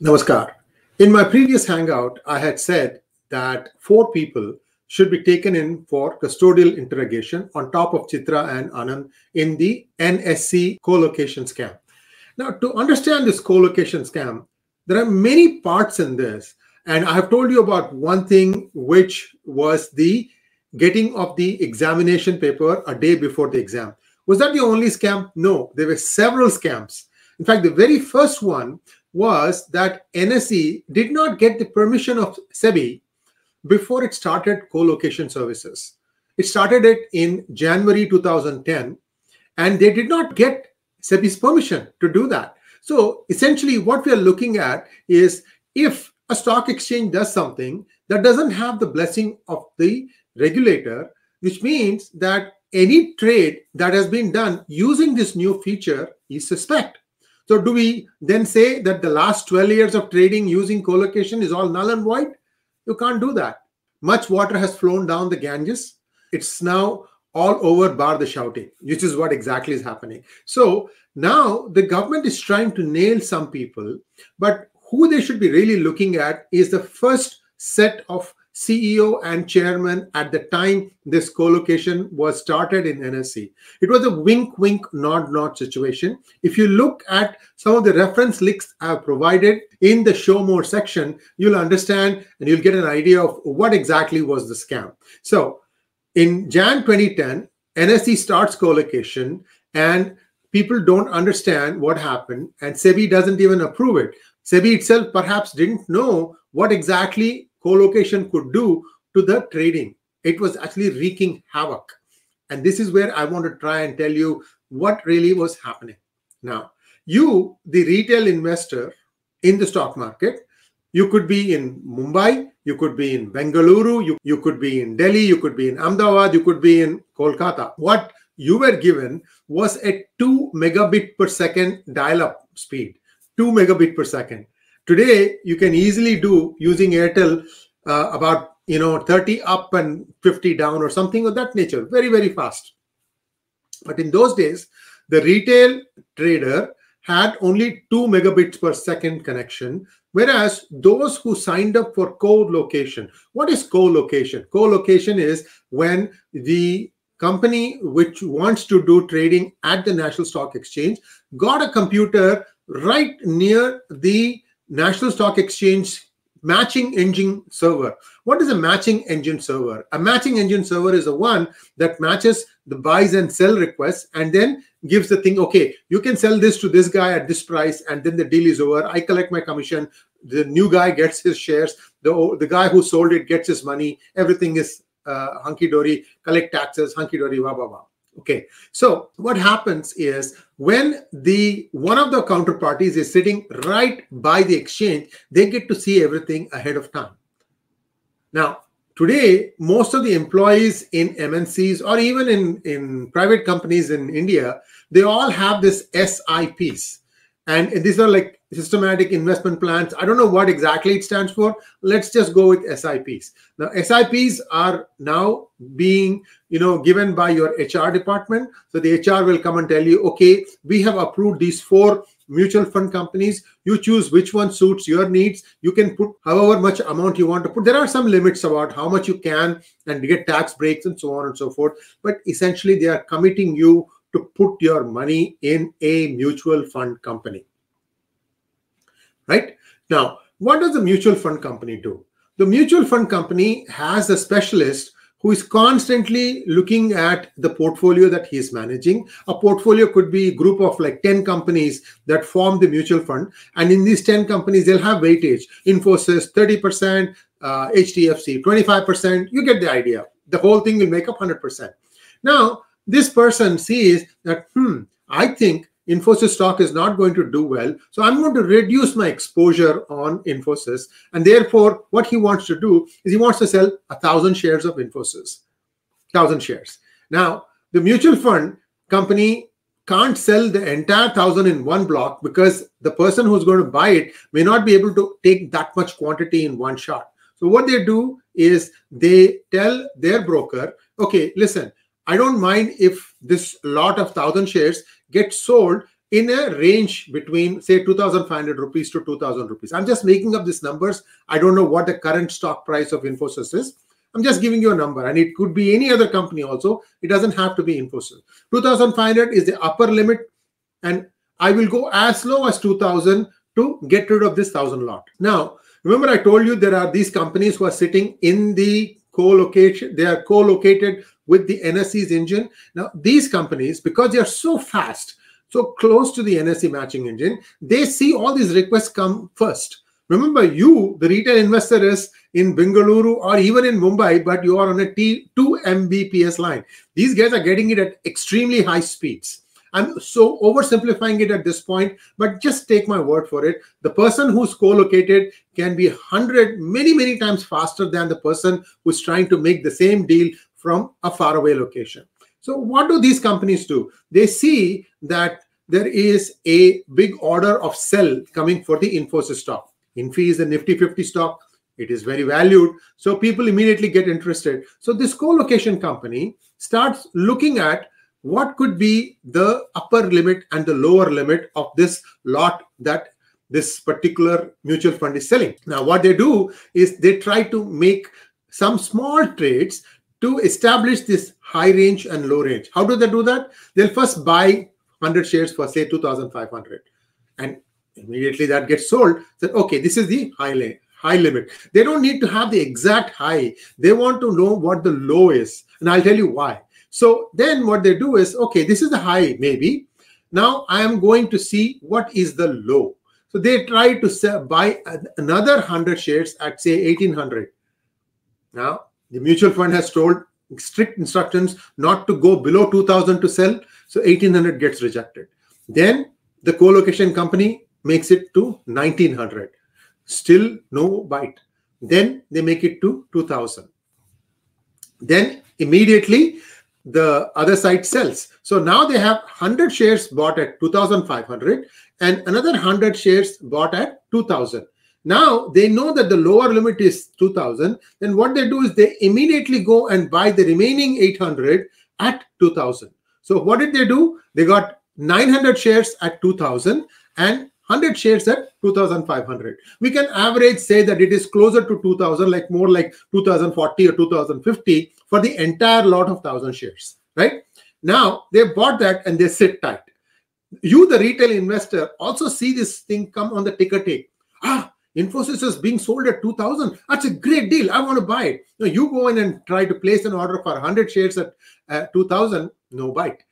Namaskar. In my previous hangout, I had said that four people should be taken in for custodial interrogation on top of Chitra and Anand in the NSE co-location scam. Now, to understand this co-location scam, there are many parts in this. And I have told you about one thing, which was the getting of the examination paper a day before the exam. Was that the only scam? No, there were several scams. In fact, the very first one was that NSE did not get the permission of SEBI before it started co-location services. It started it in January 2010, and they did not get SEBI's permission to do that. So essentially, what we are looking at is if a stock exchange does something that doesn't have the blessing of the regulator, which means that any trade that has been done using this new feature is suspect. So do we then say that the last 12 years of trading using colocation is all null and void? You can't do that. Much water has flown down the Ganges. It's now all over bar the shouting, which is what exactly is happening. So now the government is trying to nail some people, but who they should be really looking at is the first set of CEO and chairman at the time this co-location was started in NSE. It was a wink, wink, nod, nod situation. If you look at some of the reference links I have provided in the show more section, you'll understand and you'll get an idea of what exactly was the scam. So in Jan 2010, NSE starts co-location and people don't understand what happened and SEBI doesn't even approve it. SEBI itself perhaps didn't know what exactly co-location could do to the trading. It was actually wreaking havoc. And this is where I want to try and tell you what really was happening. Now, you, the retail investor in the stock market, you could be in Mumbai, you could be in Bengaluru, you, you could be in Delhi, you could be in Ahmedabad, you could be in Kolkata. What you were given was a 2 megabit per second dial up speed, 2 megabit per second. Today, you can easily do using Airtel uh, about you know 30 up and 50 down or something of that nature, very very fast. But in those days, the retail trader had only 2 megabits per second connection, whereas those who signed up for co-location, what is co-location? Co-location is when the company which wants to do trading at the National Stock Exchange got a computer right near the National Stock Exchange matching engine server. What is a matching engine server? A matching engine server is the one that matches the buys and sell requests and then gives the thing, okay, you can sell this to this guy at this price and then the deal is over. I collect my commission. The new guy gets his shares. The, the guy who sold it gets his money. Everything is uh, hunky dory, collect taxes, hunky dory, blah, blah, blah. Okay, so what happens is when the one of the counterparties is sitting right by the exchange, they get to see everything ahead of time. Now, today, most of the employees in MNCs or even in, in private companies in India, they all have this SIPs. And these are like systematic investment plans. I don't know what exactly it stands for. Let's just go with SIPs. Now, SIPs are now being, you know, given by your HR department. So the HR will come and tell you, okay, we have approved these four mutual fund companies. You choose which one suits your needs. You can put however much amount you want to put. There are some limits about how much you can and get tax breaks and so on and so forth. But essentially, they are committing you to put your money in a mutual fund company right? Now, what does the mutual fund company do? The mutual fund company has a specialist who is constantly looking at the portfolio that he is managing. A portfolio could be a group of like 10 companies that form the mutual fund. And in these 10 companies, they'll have weightage. Infosys, 30%, uh, HDFC, 25%. You get the idea. The whole thing will make up 100%. Now, this person sees that, hmm, I think Infosys stock is not going to do well. So I'm going to reduce my exposure on Infosys. And therefore, what he wants to do is he wants to sell a thousand shares of Infosys, thousand shares. Now, the mutual fund company can't sell the entire thousand in one block because the person who's going to buy it may not be able to take that much quantity in one shot. So what they do is they tell their broker, okay, listen, I don't mind if this lot of thousand shares gets sold in a range between say 2500 rupees to 2000 rupees. I'm just making up these numbers. I don't know what the current stock price of infosys is. I'm just giving you a number and it could be any other company also. It doesn't have to be infosys. 2500 is the upper limit and i will go as low as 2000 to get rid of this 1000 lot. Now remember i told you there are these companies who are sitting in the co-location they are co-located with the NSE's engine now these companies because they are so fast so close to the NSE matching engine, they see all these requests come first. Remember, you, the retail investor, is in Bengaluru or even in Mumbai, but you are on a T2 Mbps line. These guys are getting it at extremely high speeds. I'm so oversimplifying it at this point, but just take my word for it. The person who's co-located can be 100, many, many times faster than the person who's trying to make the same deal from a faraway location. So what do these companies do? They see that there is a big order of sell coming for the Infosys stock. Infi is a Nifty 50 stock. It is very valued. So people immediately get interested. So this co-location company starts looking at what could be the upper limit and the lower limit of this lot that this particular mutual fund is selling. Now, what they do is they try to make some small trades to establish this high range and low range. How do they do that? They'll first buy 100 shares for say 2500 and immediately that gets sold. That okay, this is the high high limit. They don't need to have the exact high. They want to know what the low is. And I'll tell you why. So then what they do is, okay, this is the high maybe. Now I am going to see what is the low. So they try to sell, buy another 100 shares at say 1800. Now the mutual fund has told strict instructions not to go below 2000 to sell. So 1800 gets rejected. Then the co-location company makes it to 1900. Still no bite. Then they make it to 2000. Then immediately the other side sells. So now they have 100 shares bought at 2500 and another 100 shares bought at 2000. Now they know that the lower limit is 2000. Then what they do is they immediately go and buy the remaining 800 at 2000. So what did they do? They got 900 shares at 2000 and 100 shares at 2500 we can average say that it is closer to 2000 like more like 2040 or 2050 for the entire lot of 1000 shares right now they bought that and they sit tight you the retail investor also see this thing come on the ticker tape ah Infosys is being sold at 2000. That's a great deal. I want to buy it. Now you go in and try to place an order for 100 shares at uh, 2000, no bite.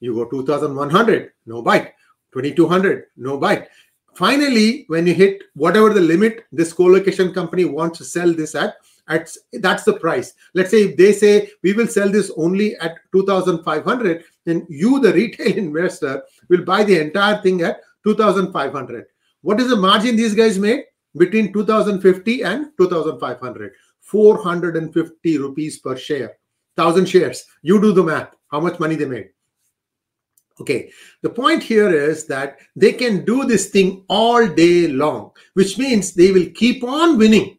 You go 2100, no bite. 2200, no bite. Finally, when you hit whatever the limit this co-location company wants to sell this at, at that's the price. Let's say if they say we will sell this only at 2500, then you, the retail investor, will buy the entire thing at 2500. What is the margin these guys made? Between 2050 and 2500 450 rupees per share. 1000 shares. You do the math how much money they made. Okay the point here is that they can do this thing all day long which means they will keep on winning.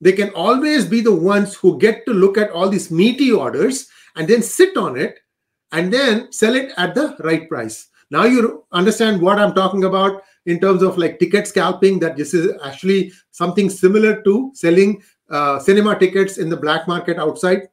They can always be the ones who get to look at all these meaty orders and then sit on it and then sell it at the right price. Now you understand what i'm talking about in terms of like ticket scalping that this is actually something similar to selling uh, cinema tickets in the black market outside.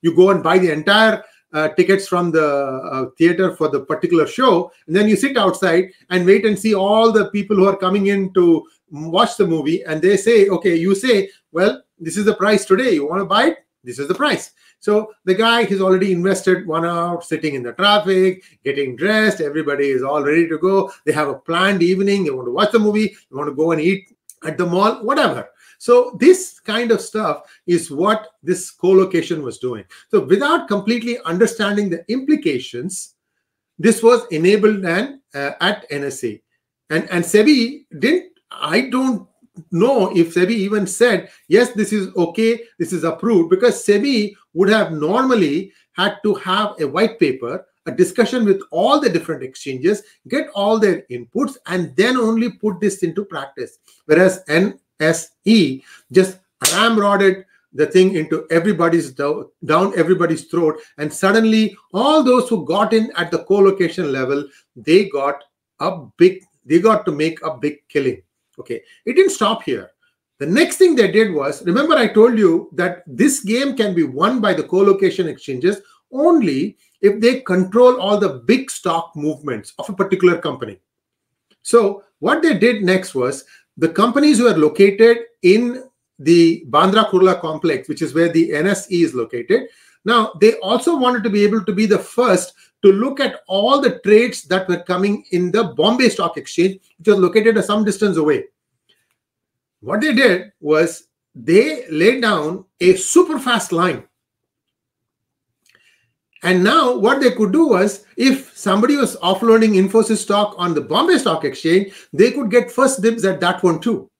You go and buy the entire uh, tickets from the uh, theater for the particular show and then you sit outside and wait and see all the people who are coming in to watch the movie and they say okay you say well this is the price today. You want to buy it? This is the price so the guy he's already invested one hour sitting in the traffic, getting dressed. Everybody is all ready to go. They have a planned evening. They want to watch the movie. They want to go and eat at the mall, whatever. So this kind of stuff is what this co-location was doing. So without completely understanding the implications, this was enabled and uh, at NSE, and and SEBI didn't. I don't know if SEBI even said, yes, this is okay, this is approved, because SEBI would have normally had to have a white paper, a discussion with all the different exchanges, get all their inputs, and then only put this into practice. Whereas NSE just ramrodded the thing into everybody's do- down everybody's throat and suddenly all those who got in at the co-location level they got a big, they got to make a big killing. Okay. It didn't stop here. The next thing they did was remember, I told you that this game can be won by the co-location exchanges only if they control all the big stock movements of a particular company. So, what they did next was the companies who are located in the Bandra Kurla complex, which is where the NSE is located. Now, they also wanted to be able to be the first to look at all the trades that were coming in the Bombay Stock Exchange, which was located at some distance away. What they did was they laid down a super fast line. And now what they could do was if somebody was offloading Infosys stock on the Bombay Stock Exchange, they could get first dibs at that one too.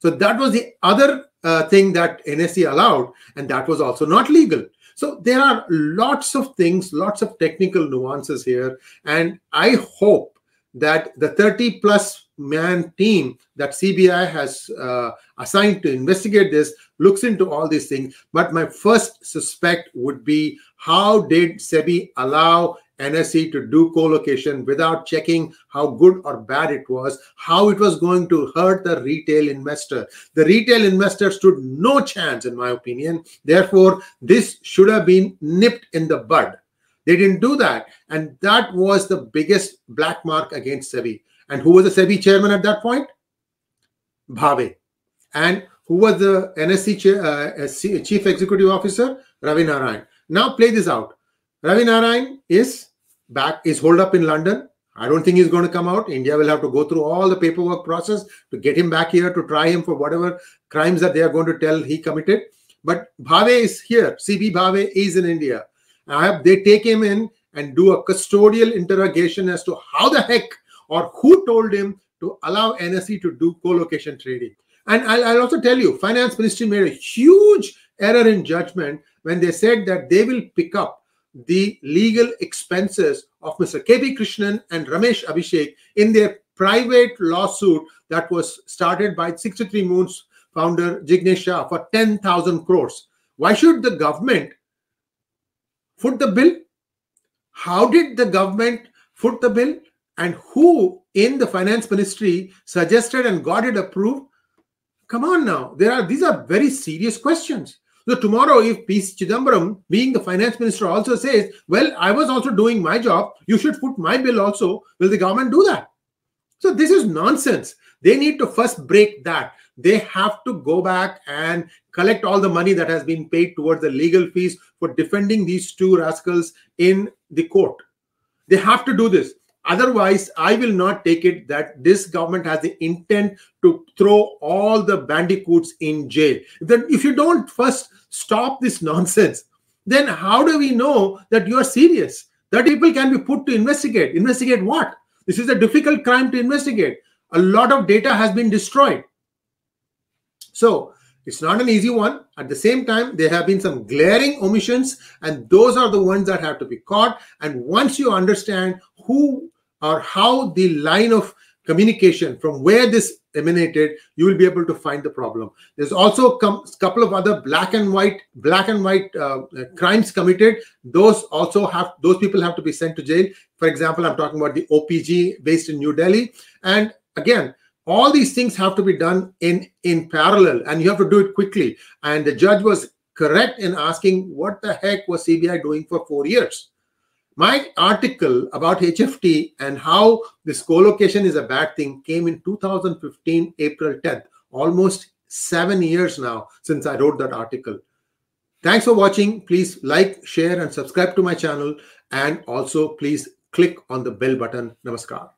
So that was the other uh, thing that NSE allowed, and that was also not legal. So there are lots of things, lots of technical nuances here, and I hope that the 30 plus man team that CBI has uh, assigned to investigate this looks into all these things. But my first suspect would be how did SEBI allow NSE to do co-location without checking how good or bad it was, how it was going to hurt the retail investor. The retail investor stood no chance, in my opinion. Therefore, this should have been nipped in the bud. They didn't do that. And that was the biggest black mark against SEBI. And who was the SEBI chairman at that point? Bhave. And who was the NSE uh, chief executive officer? Ravi Narayan. Now play this out. Ravi Narayan is back, is holed up in London. I don't think he's going to come out. India will have to go through all the paperwork process to get him back here to try him for whatever crimes that they are going to tell he committed. But Bhave is here. CB Bhave is in India. Have, they take him in and do a custodial interrogation as to how the heck or who told him to allow NSE to do co-location trading. And I'll, I'll also tell you, finance ministry made a huge error in judgment when they said that they will pick up the legal expenses of Mr. K.P. Krishnan and Ramesh Abhishek in their private lawsuit that was started by 63 Moons founder Jignesh Shah for 10,000 crores. Why should the government foot the bill? How did the government foot the bill? And who in the finance ministry suggested and got it approved? Come on now. There are these are very serious questions. So tomorrow, if P. Chidambaram, being the finance minister, also says, Well, I was also doing my job, you should put my bill also, will the government do that? So this is nonsense. They need to first break that. They have to go back and collect all the money that has been paid towards the legal fees for defending these two rascals in the court. They have to do this. Otherwise, I will not take it that this government has the intent to throw all the bandicoots in jail. Then, if you don't first stop this nonsense, then how do we know that you are serious? That people can be put to investigate. Investigate what? This is a difficult crime to investigate. A lot of data has been destroyed. So, it's not an easy one. At the same time, there have been some glaring omissions, and those are the ones that have to be caught. And once you understand who or how the line of communication from where this emanated you will be able to find the problem there's also a couple of other black and white black and white uh, crimes committed those also have those people have to be sent to jail for example i'm talking about the opg based in new delhi and again all these things have to be done in in parallel and you have to do it quickly and the judge was correct in asking what the heck was cbi doing for 4 years my article about HFT and how this co-location is a bad thing came in 2015, April 10th, almost seven years now since I wrote that article. Thanks for watching. Please like, share, and subscribe to my channel. And also, please click on the bell button. Namaskar.